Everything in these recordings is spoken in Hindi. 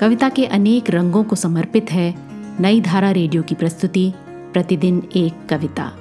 कविता के अनेक रंगों को समर्पित है नई धारा रेडियो की प्रस्तुति, प्रतिदिन एक कविता।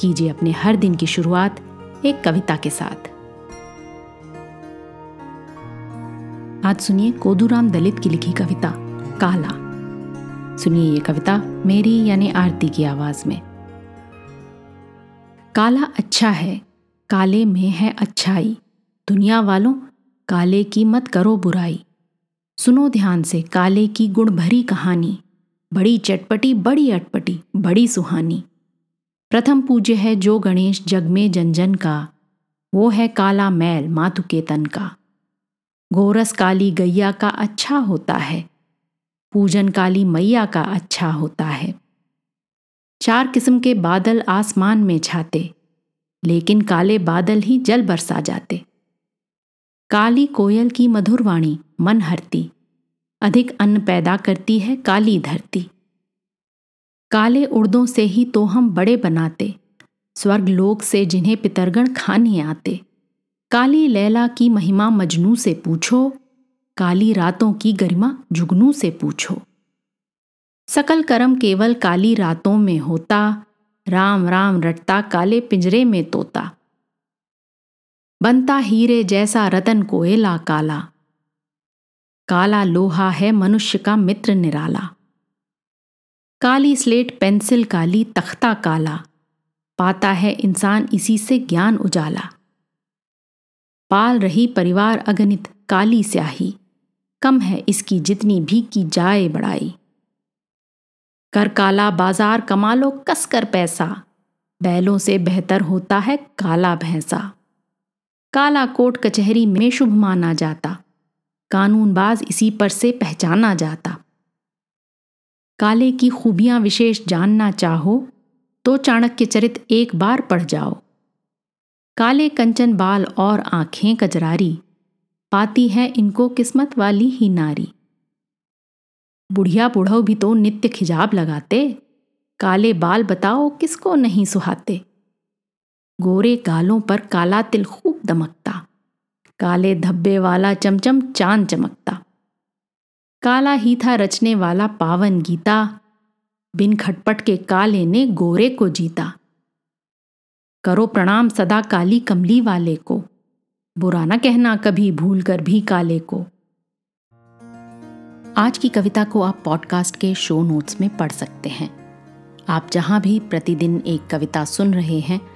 कीजिए अपने हर दिन की शुरुआत एक कविता के साथ। आज सुनिए कोदूराम दलित की लिखी कविता, काला। सुनिए ये कविता मेरी यानी आरती की आवाज़ में। काला अच्छा है, काले में है अच्छाई। दुनिया वालों, काले की मत करो बुराई। सुनो ध्यान से काले की गुण भरी कहानी। बड़ी चटपटी, बड़ी अटपटी, बड़ी सुहानी। प्रथम पूज्य है जो गणेश जग में जन जन का। वो है काला मैल मातु के तन का। गोरस काली गैया का अच्छा होता है। पूजन काली मैया का अच्छा होता है। चार किस्म के बादल आसमान में छाते, लेकिन काले बादल ही जल बरसा जाते। काली कोयल की मधुर वाणी, मन हरती। अधिक अन्न पैदा करती है काली धरती। काले उर्दों से ही तो हम बड़े बनाते। स्वर्ग लोक से जिन्हें पितरगण खाने आते। काली लैला की महिमा मजनू से पूछो, काली रातों की गरिमा जुगनू से पूछो। सकल कर्म केवल काली रातों में होता, राम राम रटता काले पिंजरे में तोता। बनता हीरे जैसा रतन कोयला काला। काला लोहा है मनुष्य का मित्र निराला। काली स्लेट पेंसिल काली तख्ता काला। पाता है इंसान इसी से ज्ञान उजाला। पाल रही परिवार अगणित काली स्याही। कम है इसकी जितनी भी की जाए बड़ाई। कर काला बाज़ार कमा लो कसकर पैसा। बैलों से बेहतर होता है काला भैंसा। काला कोट कचहरी में शुभ माना जाता। कानूनबाज इसी पर से पहचाना जाता। काले की खूबियाँ विशेष जानना चाहो तो चाणक्य चरित एक बार पढ़ जाओ। काले कंचन बाल और आँखें कजरारी, पाती है इनको किस्मत वाली ही नारी। बुढ़िया बुढ़ऊ भी तो नित्य खिजाब लगाते, काले बाल बताओ किसको नहीं सुहाते। गोरे गालों पर काला तिल खूब दमकता। काले धब्बे वाला चमचम चाँद चमकता। काला ही था रचने वाला पावन गीता बिन खटपट के काले ने गोरे को जीता। करो प्रणाम सदा काली कमली वाले को, बुरा न कहना कभी भूल कर भी काले को। आज की कविता को आप पॉडकास्ट के शो नोट्स में पढ़ सकते हैं। आप जहाँ भी प्रतिदिन एक कविता सुन रहे हैं